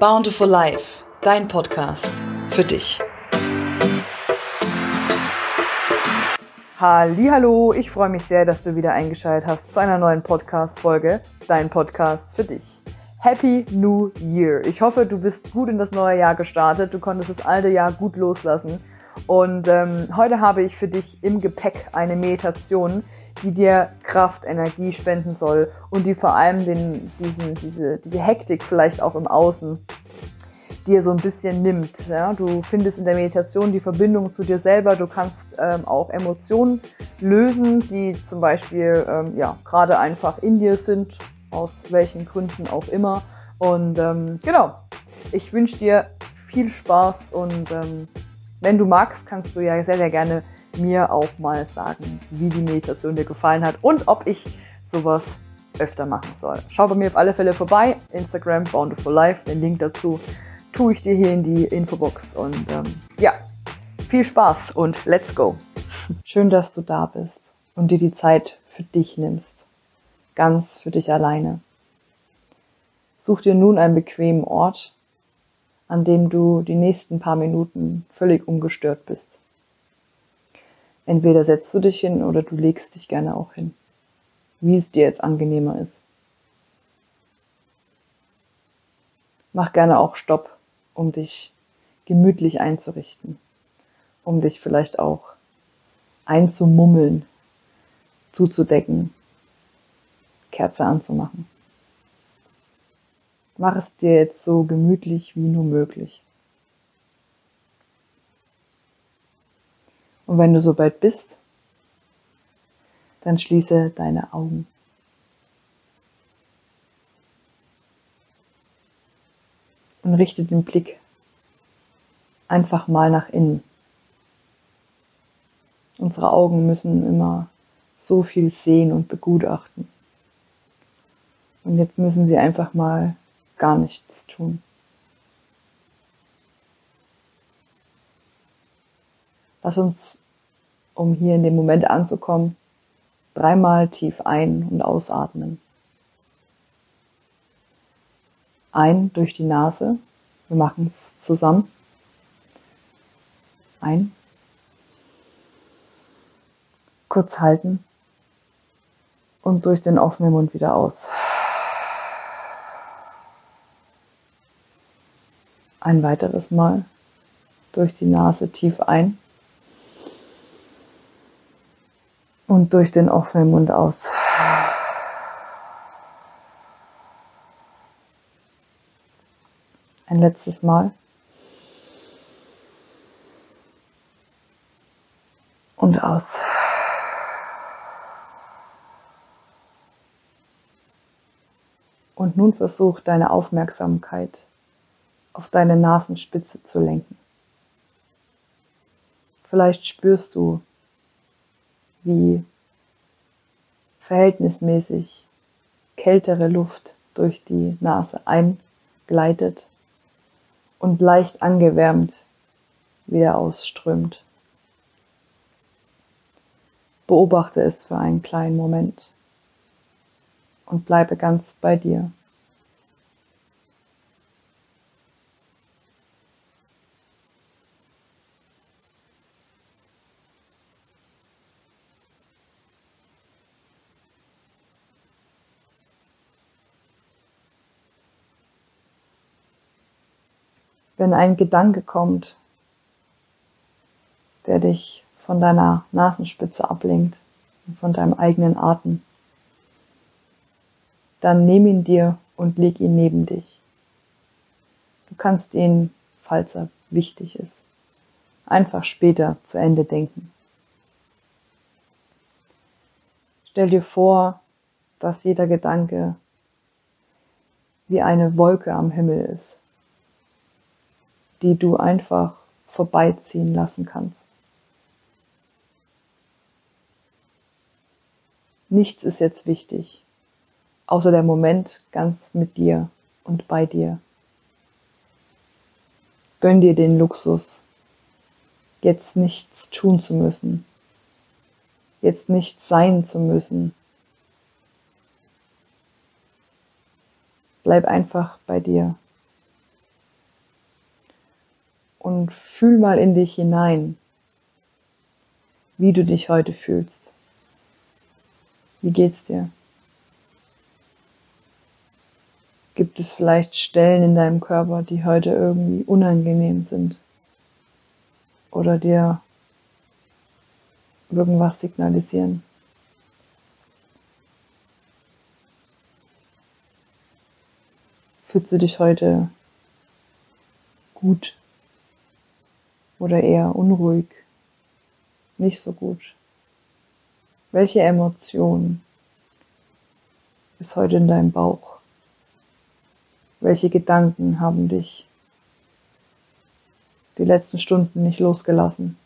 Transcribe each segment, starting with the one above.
Bountiful Life, dein Podcast für dich. Hallo, ich freue mich sehr, dass du wieder eingeschaltet hast zu einer neuen Podcast-Folge, dein Podcast für dich. Happy New Year. Ich hoffe, du bist gut in das neue Jahr gestartet. Du konntest das alte Jahr gut loslassen. Und ähm, heute habe ich für dich im Gepäck eine Meditation, die dir Kraft, Energie spenden soll und die vor allem den, diesen, diese, diese Hektik vielleicht auch im Außen dir so ein bisschen nimmt. Ja? Du findest in der Meditation die Verbindung zu dir selber. Du kannst ähm, auch Emotionen lösen, die zum Beispiel ähm, ja gerade einfach in dir sind, aus welchen Gründen auch immer. Und ähm, genau, ich wünsche dir viel Spaß und ähm, wenn du magst, kannst du ja sehr, sehr gerne mir auch mal sagen, wie die Meditation dir gefallen hat und ob ich sowas öfter machen soll. Schau bei mir auf alle Fälle vorbei. Instagram Bountiful Life, den Link dazu tue ich dir hier in die Infobox. Und ähm, ja, viel Spaß und let's go. Schön, dass du da bist und dir die Zeit für dich nimmst. Ganz für dich alleine. Such dir nun einen bequemen Ort, an dem du die nächsten paar Minuten völlig ungestört bist. Entweder setzt du dich hin oder du legst dich gerne auch hin, wie es dir jetzt angenehmer ist. Mach gerne auch Stopp, um dich gemütlich einzurichten, um dich vielleicht auch einzumummeln, zuzudecken, Kerze anzumachen. Mach es dir jetzt so gemütlich wie nur möglich. Und wenn du soweit bist, dann schließe deine Augen. Und richte den Blick einfach mal nach innen. Unsere Augen müssen immer so viel sehen und begutachten. Und jetzt müssen sie einfach mal gar nichts tun. Lass uns um hier in dem Moment anzukommen, dreimal tief ein- und ausatmen. Ein durch die Nase. Wir machen es zusammen. Ein. Kurz halten. Und durch den offenen Mund wieder aus. Ein weiteres Mal durch die Nase tief ein. Und durch den offenen Mund aus. Ein letztes Mal. Und aus. Und nun versuch deine Aufmerksamkeit auf deine Nasenspitze zu lenken. Vielleicht spürst du, wie verhältnismäßig kältere Luft durch die Nase eingleitet und leicht angewärmt wieder ausströmt. Beobachte es für einen kleinen Moment und bleibe ganz bei dir. Wenn ein Gedanke kommt, der dich von deiner Nasenspitze ablenkt und von deinem eigenen Atem, dann nimm ihn dir und leg ihn neben dich. Du kannst ihn, falls er wichtig ist, einfach später zu Ende denken. Stell dir vor, dass jeder Gedanke wie eine Wolke am Himmel ist die du einfach vorbeiziehen lassen kannst. Nichts ist jetzt wichtig, außer der Moment ganz mit dir und bei dir. Gönn dir den Luxus, jetzt nichts tun zu müssen, jetzt nichts sein zu müssen. Bleib einfach bei dir und fühl mal in dich hinein, wie du dich heute fühlst. Wie geht's dir? Gibt es vielleicht Stellen in deinem Körper, die heute irgendwie unangenehm sind? Oder dir irgendwas signalisieren? Fühlst du dich heute gut oder eher unruhig, nicht so gut? Welche Emotion ist heute in deinem Bauch? Welche Gedanken haben dich die letzten Stunden nicht losgelassen?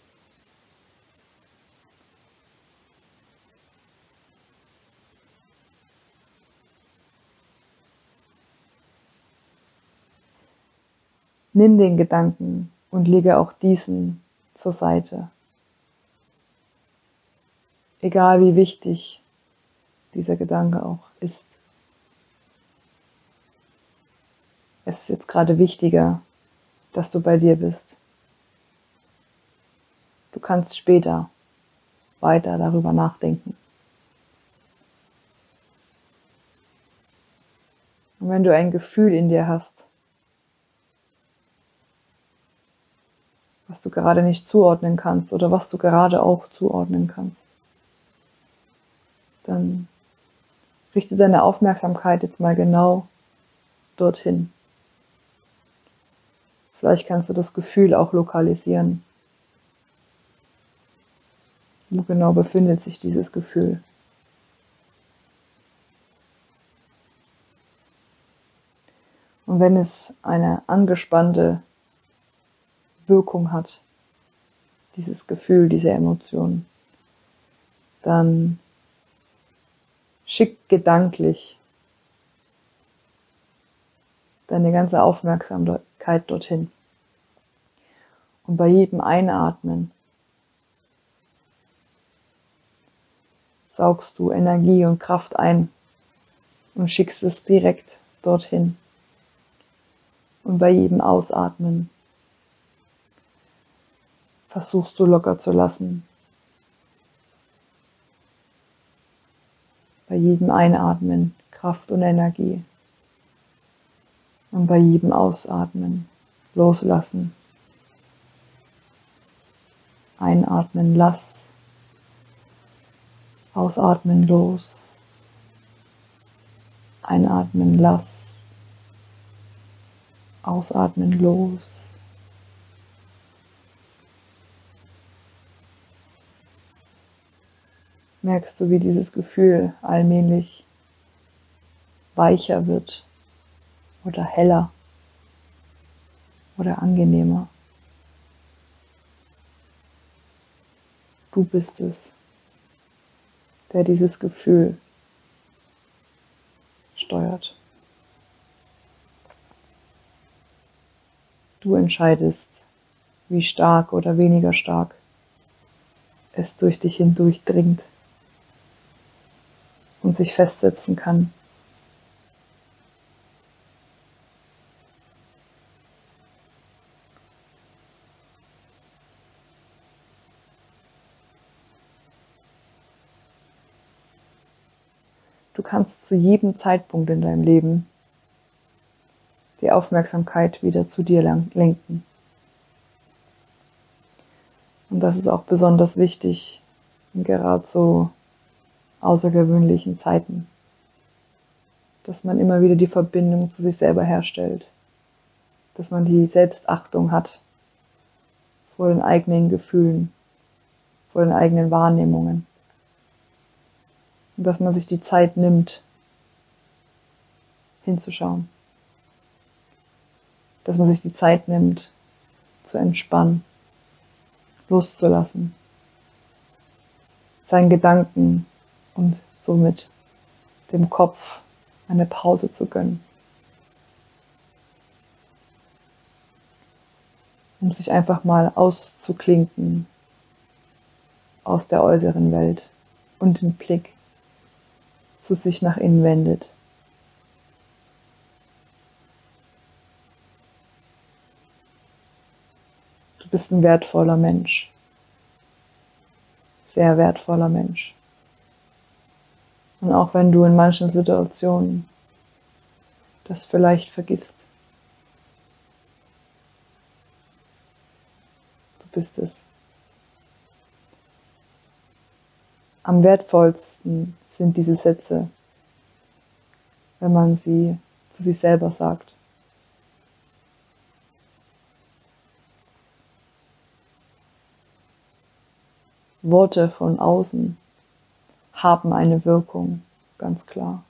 Nimm den Gedanken und lege auch diesen zur Seite. Egal wie wichtig dieser Gedanke auch ist. Es ist jetzt gerade wichtiger, dass du bei dir bist. Du kannst später weiter darüber nachdenken. Und wenn du ein Gefühl in dir hast, was du gerade nicht zuordnen kannst oder was du gerade auch zuordnen kannst. Dann richte deine Aufmerksamkeit jetzt mal genau dorthin. Vielleicht kannst du das Gefühl auch lokalisieren. Wo genau befindet sich dieses Gefühl? Und wenn es eine angespannte Wirkung hat, dieses Gefühl, diese Emotion, dann schick gedanklich deine ganze Aufmerksamkeit dorthin. Und bei jedem Einatmen saugst du Energie und Kraft ein und schickst es direkt dorthin. Und bei jedem Ausatmen versuchst du locker zu lassen. Bei jedem Einatmen Kraft und Energie. Und bei jedem Ausatmen loslassen. Einatmen, lass. Ausatmen, los. Einatmen, lass. Ausatmen, los. Merkst du, wie dieses Gefühl allmählich weicher wird oder heller oder angenehmer. Du bist es, der dieses Gefühl steuert. Du entscheidest, wie stark oder weniger stark es durch dich hindurch dringt und sich festsetzen kann. Du kannst zu jedem Zeitpunkt in deinem Leben die Aufmerksamkeit wieder zu dir lenken. Und das ist auch besonders wichtig, gerade so außergewöhnlichen Zeiten. Dass man immer wieder die Verbindung zu sich selber herstellt. Dass man die Selbstachtung hat vor den eigenen Gefühlen, vor den eigenen Wahrnehmungen. Und dass man sich die Zeit nimmt, hinzuschauen. Dass man sich die Zeit nimmt, zu entspannen, loszulassen, seinen Gedanken und somit dem Kopf eine Pause zu gönnen. Um sich einfach mal auszuklinken aus der äußeren Welt und den Blick zu sich nach innen wendet. bist ein wertvoller Mensch. Sehr wertvoller Mensch. Und auch wenn du in manchen Situationen das vielleicht vergisst, du bist es. Am wertvollsten sind diese Sätze, wenn man sie zu sich selber sagt. Worte von außen haben eine Wirkung, ganz klar.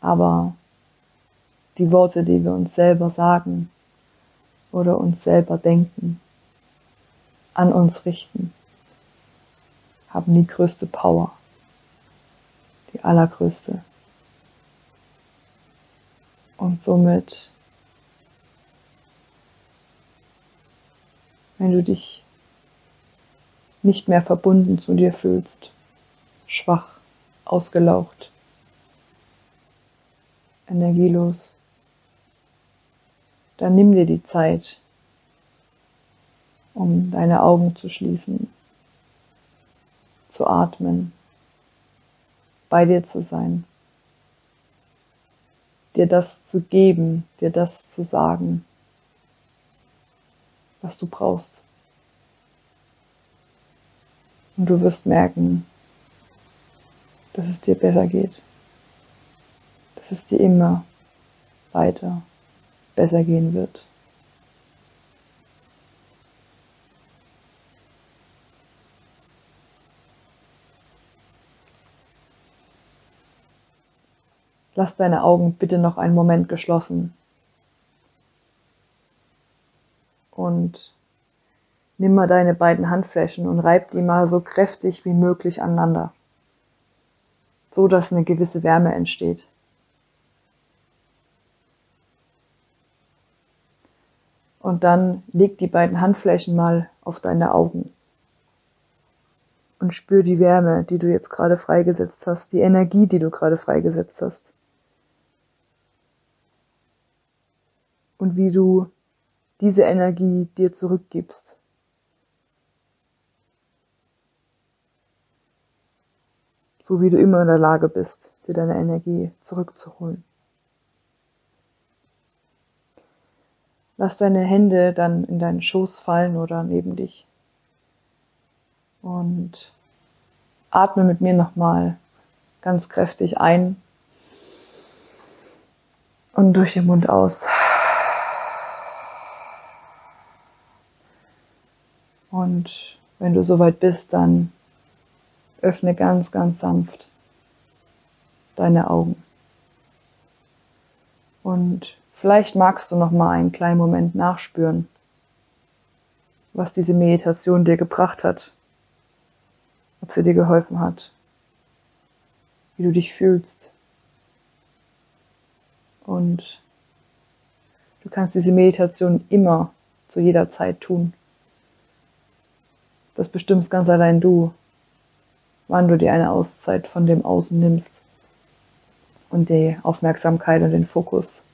Aber die Worte, die wir uns selber sagen oder uns selber denken, an uns richten, haben die größte Power, die allergrößte. Und somit, wenn du dich nicht mehr verbunden zu dir fühlst, schwach, ausgelaucht, energielos, dann nimm dir die Zeit, um deine Augen zu schließen, zu atmen, bei dir zu sein, dir das zu geben, dir das zu sagen, was du brauchst. Und du wirst merken, dass es dir besser geht. Dass es dir immer weiter besser gehen wird. Lass deine Augen bitte noch einen Moment geschlossen. Und Nimm mal deine beiden Handflächen und reib die mal so kräftig wie möglich aneinander, so dass eine gewisse Wärme entsteht. Und dann leg die beiden Handflächen mal auf deine Augen und spür die Wärme, die du jetzt gerade freigesetzt hast, die Energie, die du gerade freigesetzt hast. Und wie du diese Energie dir zurückgibst. So wie du immer in der Lage bist, dir deine Energie zurückzuholen. Lass deine Hände dann in deinen Schoß fallen oder neben dich. Und atme mit mir nochmal ganz kräftig ein und durch den Mund aus. Und wenn du soweit bist, dann Öffne ganz, ganz sanft deine Augen. Und vielleicht magst du noch mal einen kleinen Moment nachspüren, was diese Meditation dir gebracht hat, ob sie dir geholfen hat, wie du dich fühlst. Und du kannst diese Meditation immer zu jeder Zeit tun. Das bestimmst ganz allein du wann du dir eine Auszeit von dem Außen nimmst und die Aufmerksamkeit und den Fokus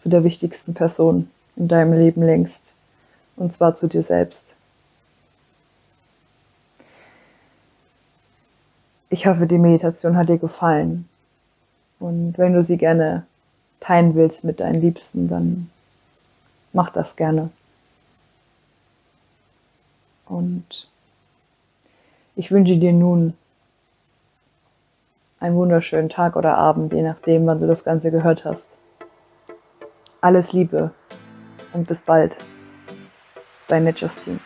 zu der wichtigsten Person in deinem Leben lenkst, und zwar zu dir selbst. Ich hoffe, die Meditation hat dir gefallen. Und wenn du sie gerne teilen willst mit deinen Liebsten, dann mach das gerne. Und ich wünsche dir nun einen wunderschönen Tag oder Abend, je nachdem, wann du das Ganze gehört hast. Alles Liebe und bis bald. Deine Justine.